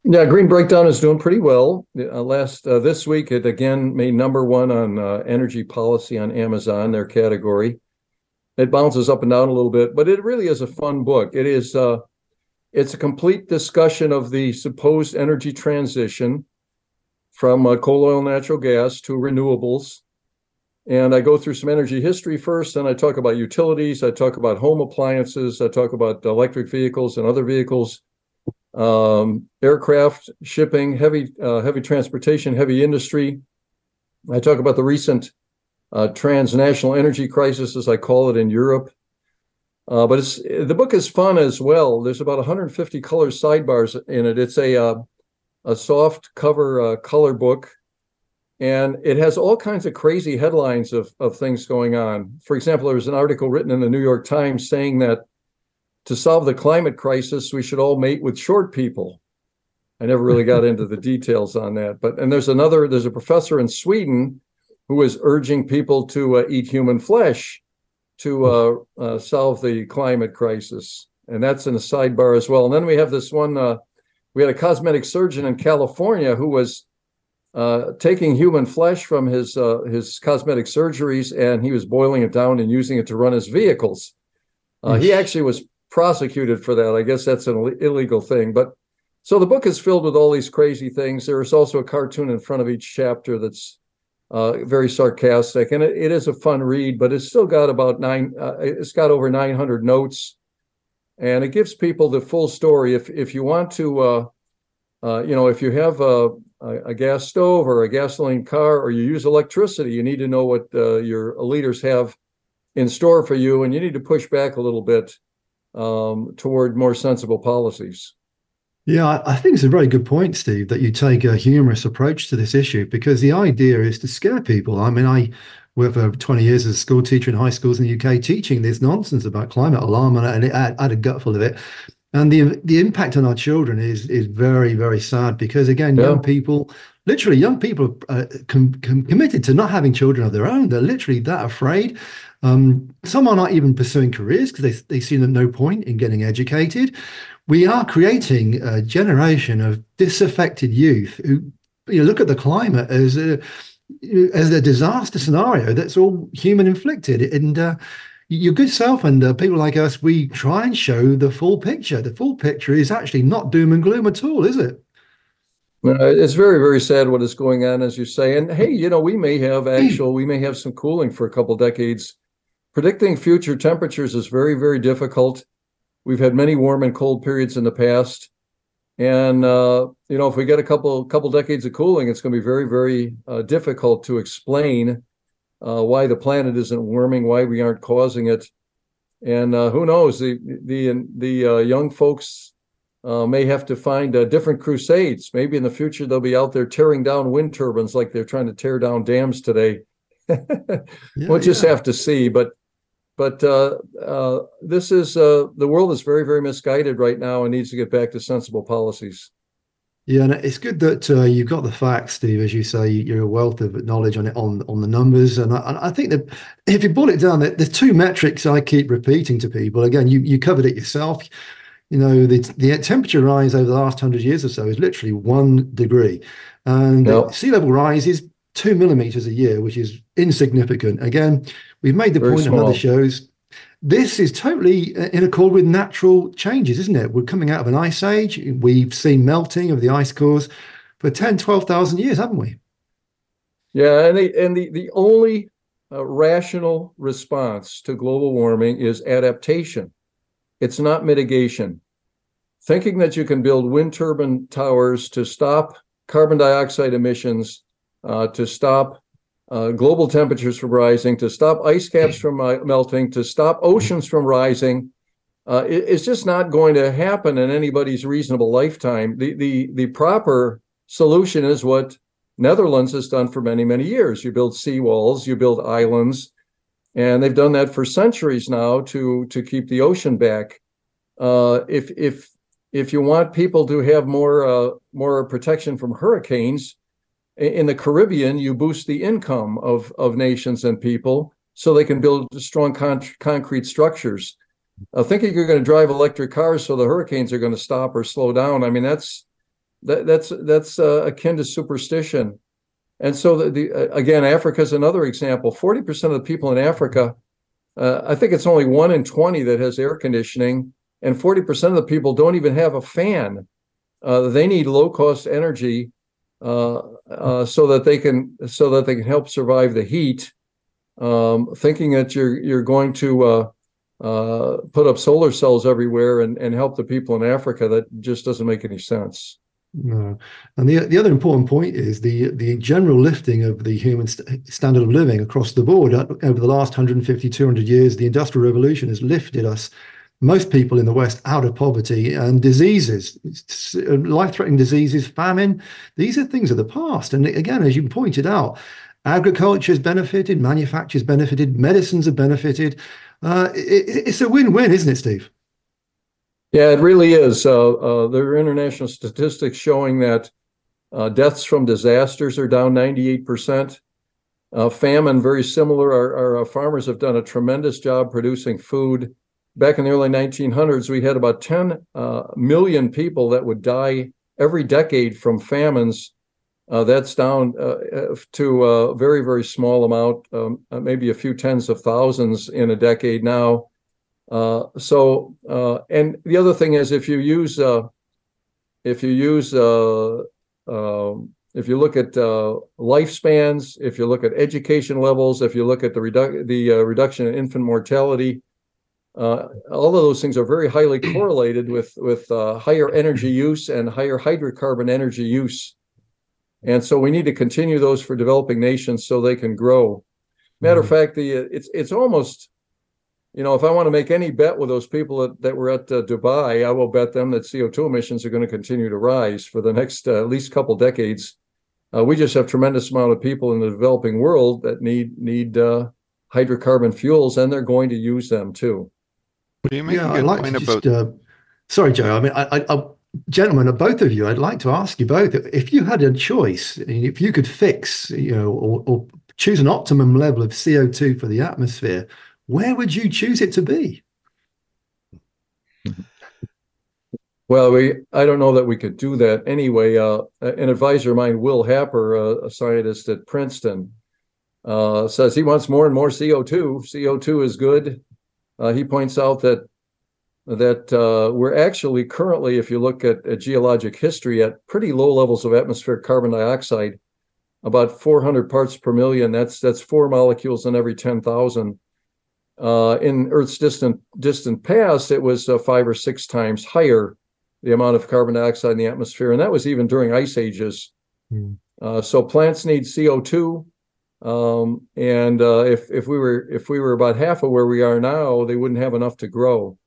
Yeah, Green Breakdown is doing pretty well. Uh, last uh, this week, it again made number one on uh, energy policy on Amazon, their category. It bounces up and down a little bit, but it really is a fun book. It is uh, it's a complete discussion of the supposed energy transition from uh, coal, oil, natural gas to renewables. And I go through some energy history first, then I talk about utilities. I talk about home appliances. I talk about electric vehicles and other vehicles um, aircraft, shipping, heavy uh, heavy transportation, heavy industry. I talk about the recent uh, transnational energy crisis, as I call it, in Europe. Uh, but the book is fun as well. There's about 150 color sidebars in it. It's a uh, a soft cover uh, color book, and it has all kinds of crazy headlines of of things going on. For example, there was an article written in the New York Times saying that to solve the climate crisis, we should all mate with short people. I never really got into the (laughs) details on that, but and there's another. There's a professor in Sweden who is urging people to uh, eat human flesh to uh, uh, solve the climate crisis, and that's in a sidebar as well. And then we have this one. We had a cosmetic surgeon in California who was uh, taking human flesh from his uh, his cosmetic surgeries, and he was boiling it down and using it to run his vehicles. Uh, he actually was prosecuted for that. I guess that's an illegal thing. But so the book is filled with all these crazy things. There is also a cartoon in front of each chapter that's uh, very sarcastic, and it, it is a fun read. But it's still got about nine. Uh, it's got over 900 notes, and it gives people the full story. If if you want to, uh, uh you know, if you have a, a, gas stove or a gasoline car, or you use electricity, you need to know what uh, your leaders have in store for you, and you need to push back a little bit um, toward more sensible policies. Yeah, I think it's a very good point, Steve, that you take a humorous approach to this issue because the idea is to scare people. I mean, I worked for 20 years as a school teacher in high schools in the UK teaching this nonsense about climate alarm, and it, I, had a gutful of it. And the the impact on our children is is very very sad because again, yeah. young people, literally young people, are com- com- committed to not having children of their own. They're literally that afraid. Um, some are not even pursuing careers because they, they see no point in getting educated. We are creating a generation of disaffected youth who you know, look at the climate as a as a disaster scenario that's all human inflicted. And uh, your good self and uh, people like us, we try and show the full picture. The full picture is actually not doom and gloom at all, is it? well, it's very, very sad what is going on, as you say. And hey, you know, we may have actual, we may have some cooling for a couple decades Predicting future temperatures is very, very difficult. We've had many warm and cold periods in the past. And uh, you know, if we get a couple couple decades of cooling, it's going to be very, very uh, difficult to explain uh, why the planet isn't warming, why we aren't causing it. And uh, who knows? The the the uh, young folks uh, may have to find different crusades. Maybe in the future they'll be out there tearing down wind turbines like they're trying to tear down dams today. (laughs) yeah, we'll just yeah. have to see. But but uh, uh, this is uh, the world is very, very misguided right now and needs to get back to sensible policies. Yeah, and it's good that uh, you've got the facts, Steve. As you say, you're a wealth of knowledge on it on on the numbers, and I, I think that if you boil it down, there's two metrics I keep repeating to people. Again, you you covered it yourself. You know, the the temperature rise over the last hundred years or so is literally one degree, and yep. sea level rise is two millimeters a year, which is insignificant. Again, we've made the Very point small. in other shows. This is totally uh, in accord with natural changes, isn't it? We're coming out of an ice age. We've seen melting of the ice cores for 10, 12,000 years, haven't we? Yeah, and the, and the, the only uh, rational response to global warming is adaptation. It's not mitigation. Thinking that you can build wind turbine towers to stop carbon dioxide emissions uh, to stop uh, global temperatures from rising, to stop ice caps (clears throat) from uh, melting, to stop oceans from rising. Uh, it, it's just not going to happen in anybody's reasonable lifetime. The, the, the proper solution is what Netherlands has done for many, many years. You build seawalls, you build islands, and they've done that for centuries now to to keep the ocean back. Uh, if if if you want people to have more uh, more protection from hurricanes in the Caribbean, you boost the income of of nations and people so they can build strong con- concrete structures. Uh, thinking you're going to drive electric cars so the hurricanes are going to stop or slow down. I mean that's that, that's that's uh, akin to superstition. And so the, the uh, again, Africa is another example. Forty percent of the people in Africa, uh, I think it's only one in twenty that has air conditioning, and forty percent of the people don't even have a fan. Uh, they need low cost energy so that they can so that they can help survive the heat. Um, thinking that you're you're going to uh, put up solar cells everywhere and, and help the people in Africa, that just doesn't make any sense. No. And the the other important point is the the general lifting of the human st- standard of living across the board uh, over the last 150 200 years the industrial revolution has lifted us most people in the west out of poverty and diseases uh, life-threatening diseases famine these are things of the past and again as you pointed out agriculture has benefited manufacture's benefited medicines have benefited uh, it, it's a win-win isn't it steve yeah, it really is. Uh, uh, there are international statistics showing that uh, deaths from disasters are down 98%. Uh, famine, very similar. Our, our, farmers have done a tremendous job producing food. Back in the early 1900s, we had about 10 uh, million people that would die every decade from famines. that's down to a very, very small amount, um, maybe a few tens of thousands in a decade now. Uh, so, uh, and the other thing is, if you use, uh, if you use, uh, um, if you look at uh, lifespans, if you look at education levels, if you look at the redu- the uh, reduction in infant mortality, all of those things are very highly correlated with with higher energy use and higher hydrocarbon energy use. And so we need to continue those for developing nations so they can grow. Matter mm-hmm. of fact, the it's it's almost you know, if I want to make any bet with those people that, that were at uh, Dubai, I will bet them that CO2 emissions are going to continue to rise for the next uh, at least couple decades. Uh, we just have tremendous amount of people in the developing world that need need uh, hydrocarbon fuels, and they're going to use them too. Yeah, I'd like to just, uh, sorry, Joe. I mean, I, I, I, gentlemen, both of you, I'd like to ask you both if you had a choice, if you could fix, you know, or, or choose an optimum level of CO2 for the atmosphere where would you choose it to be? (laughs) Well, we I don't know that we could do that anyway. Uh, an advisor of mine, Will Happer, uh, a scientist at Princeton, uh, says he wants more and more CO2. CO2 is good. Uh, he points out that that uh, we're actually currently, if you look at, at geologic history, at pretty low levels of atmospheric carbon dioxide, about 400 parts per million. That's that's four molecules in every 10,000. Uh, in Earth's distant distant past, it was uh, five or six times higher the amount of carbon dioxide in the atmosphere, and that was even during ice ages. Mm. Uh, so plants need CO two, um, and uh, if if we were if we were about half of where we are now, they wouldn't have enough to grow.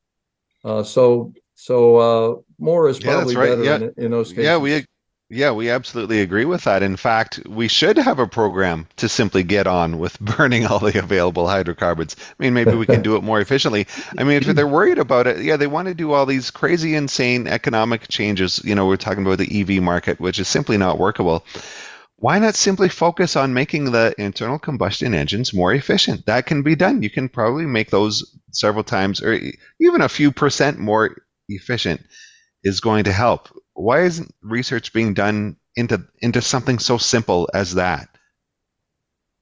Uh, so so uh, more is probably yeah, right. better yeah. in, in, those cases. Yeah, we yeah, we absolutely agree with that. In fact, we should have a program to simply get on with (laughs) burning all the available hydrocarbons. I mean, maybe we can do it more efficiently. I mean, if they're worried about it, yeah, they want to do all these crazy, insane economic changes. You know, we're talking about the EV market, which is simply not workable. Why not simply focus on making the internal combustion engines more efficient? That can be done. You can probably make those several times or even a few percent more efficient is going to help why isn't research being done into into something so simple as that?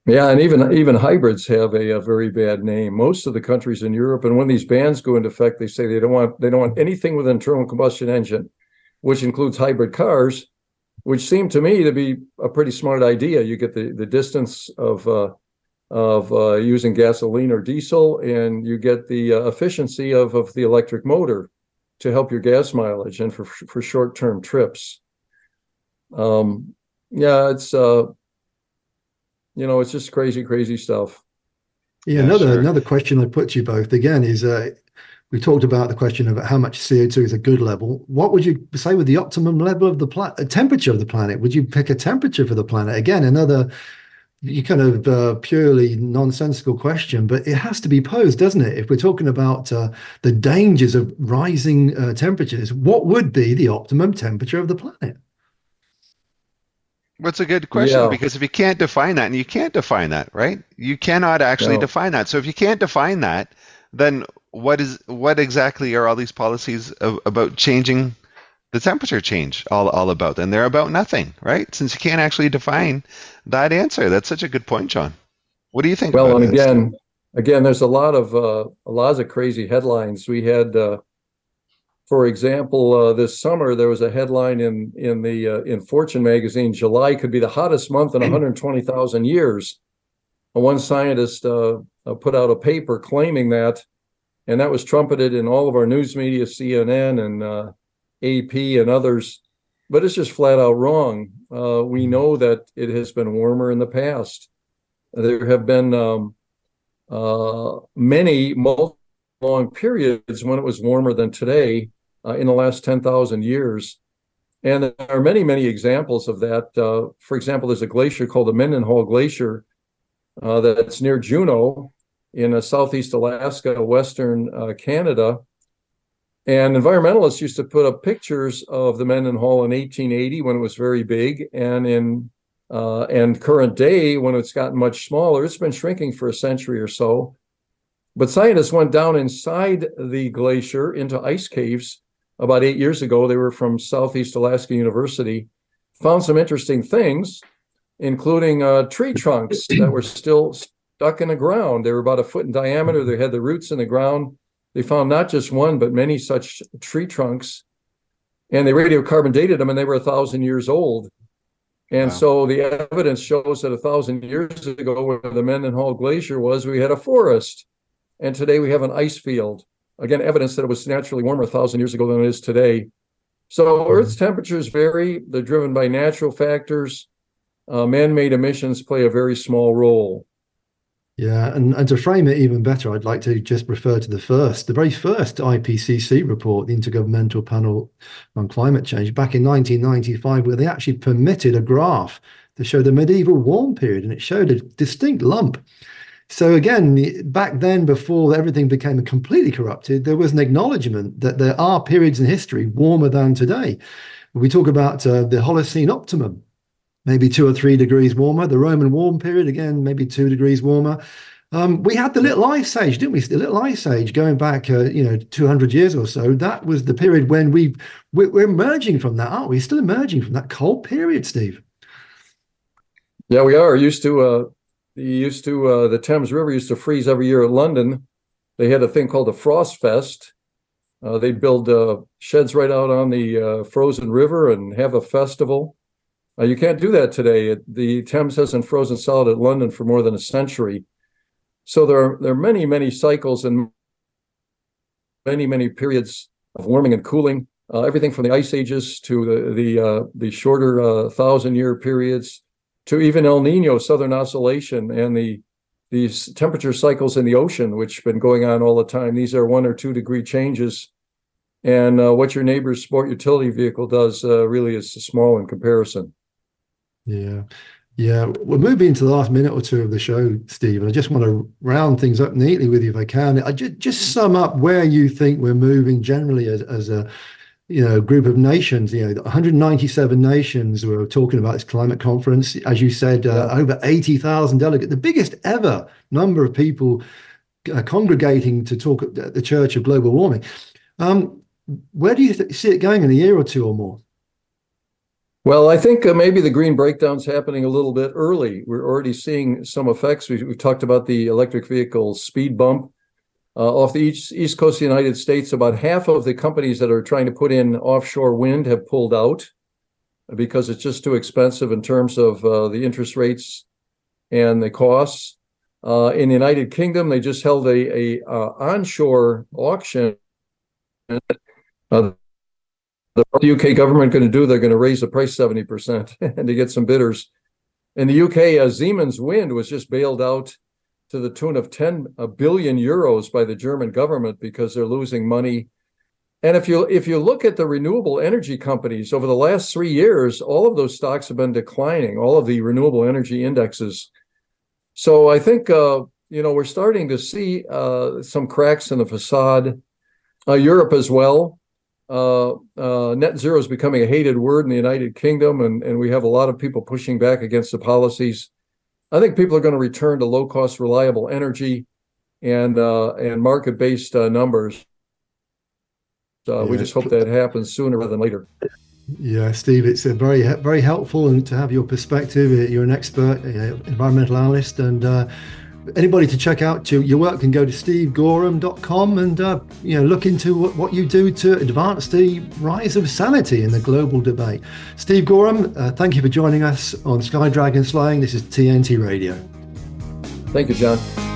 Yeah, and even even hybrids have a, a, very bad name. Most of the countries in Europe, and when these bans go into effect, they say they don't want they don't want anything with internal combustion engine, which includes hybrid cars, which seem to me to be a pretty smart idea. You get the the distance of uh, of uh, using gasoline or diesel, and you get the uh, efficiency of of the electric motor to help your gas mileage and for for short term trips. Um, yeah, it's uh, you know, it's just crazy, crazy stuff. Yeah, yeah another sure. another question I put to you both again is uh, we talked about the question of how much CO2 is a good level. What would you say with the optimum level of the planet, temperature of the planet? Would you pick a temperature for the planet? Again, another you kind of uh, purely nonsensical question, but it has to be posed, doesn't it? If we're talking about uh, the dangers of rising uh, temperatures, what would be the optimum temperature of the planet? That's a good question yeah. because if you can't define that, and you can't define that, right? You cannot actually no. define that. So if you can't define that, then what is what exactly are all these policies of, about changing the temperature change all, all about? And they're about nothing, right? Since you can't actually define that answer. That's such a good point, John. What do you think? Well, and this? again, again, there's a lot of uh, a lot of crazy headlines. We had, uh, for example, uh, this summer there was a headline in in the uh, in Fortune magazine: July could be the hottest month in 120,000 years. One scientist uh, uh, put out a paper claiming that, and that was trumpeted in all of our news media, CNN and AP and others, but it's just flat out wrong. Uh, we know that it has been warmer in the past. There have been um, uh, many long periods when it was warmer than today uh, in the last 10,000 years. And there are many, many examples of that. Uh, for example, there's a glacier called the Mendenhall Glacier uh, that's near Juneau in uh, southeast Alaska, western Canada and environmentalists used to put up pictures of the Mendenhall in 1880 when it was very big, and in uh, and current day when it's gotten much smaller. It's been shrinking for a century or so. But scientists went down inside the glacier into ice caves about eight years ago. They were from Southeast Alaska University, found some interesting things, including uh, tree trunks that were still stuck in the ground. They were about a foot in diameter. They had the roots in the ground they found not just one, but many such tree trunks, and they radiocarbon dated them, and they were a thousand years old. And wow. so the evidence shows that a thousand years ago, where the Mendenhall Glacier was, we had a forest, and today we have an ice field. Again, evidence that it was naturally warmer a thousand years ago than it is today. So. Earth's temperatures vary; they're driven by natural factors. Uh, man-made emissions play a very small role. Yeah, and, and to frame it even better, I'd like to just refer to the first, the very first IPCC report, the Intergovernmental Panel on Climate Change, back in 1995, where they actually permitted a graph to show the medieval warm period, and it showed a distinct lump. So again, back then, before everything became completely corrupted, there was an acknowledgement that there are periods in history warmer than today. We talk about uh, the Holocene optimum, maybe two or three degrees warmer. The Roman warm period, again, maybe two degrees warmer. Um, we had the Little Ice Age, didn't we? The Little Ice Age, going back, uh, you know, 200 years or so. That was the period when we we're, we're emerging from that, aren't we? Still emerging from that cold period, Steve. Yeah, we are. Used to, uh, used to, uh, the Thames River used to freeze every year at London. They had a thing called the Frost Fest. Uh, they'd build uh, sheds right out on the uh, frozen river and have a festival. Uh, you can't do that today. The Thames hasn't frozen solid at London for more than a century. So there are there are many many cycles and many many periods of warming and cooling. Uh, everything from the ice ages to the the uh, the shorter uh, thousand year periods to even El Nino, southern oscillation, and the these temperature cycles in the ocean, which have been going on all the time. These are one or two degree changes, and uh, what your neighbor's sport utility vehicle does uh, really is small in comparison. Yeah. Yeah, we're moving into the last minute or two of the show, Steve, and I just want to round things up neatly with you if I can. I just, just sum up where you think we're moving generally as, as a you know group of nations. You know, 197 nations were talking about this climate conference. As you said, uh, yeah. over 80,000 delegates, the biggest ever number of people uh, congregating to talk at the Church of Global Warming. Um, where do you th- see it going in a year or two or more? Well, I think uh, maybe the green breakdown's happening a little bit early. We're already seeing some effects. We, have talked about the electric vehicle speed bump. Uh, off the east, east coast of the United States, about half of the companies that are trying to put in offshore wind have pulled out because it's just too expensive in terms of uh, the interest rates and the costs. Uh, in the United Kingdom, they just held a, a uh, onshore auction. Uh, the UK government going to do? They're going to raise the price 70% (laughs) and to get some bidders. In the UK, uh, Siemens Wind was just bailed out to the tune of 10 billion euros by the German government because they're losing money. And if you if you look at the renewable energy companies over the last three years, all of those stocks have been declining. All of the renewable energy indexes So I think uh, you know we're starting to see uh, some cracks in the facade. Uh, Europe as well. Uh, uh, net zero is becoming a hated word in the United Kingdom, and, and we have a lot of people pushing back against the policies. I think people are going to return to low cost, reliable energy and uh, and market based numbers. Yeah. We just hope that happens sooner rather than later. Yeah, Steve, it's a very very helpful and to have your perspective. You're an expert, environmental analyst, and uh, anybody to check out to your work can go to stevegoreham.com and uh, you know look into what, what, you do to advance the rise of sanity in the global debate. Steve Goreham, uh, thank you for joining us on Sky Dragon Slaying. This is TNT Radio. Thank you, John.